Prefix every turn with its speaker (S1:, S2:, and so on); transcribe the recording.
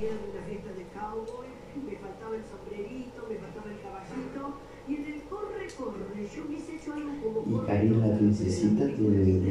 S1: viernes la fiesta de cowboy, me faltaba el sombrerito, me faltaba el caballito, y en el corre, corre, yo hubiese hecho algo como
S2: Y la princesita,
S1: pero
S2: te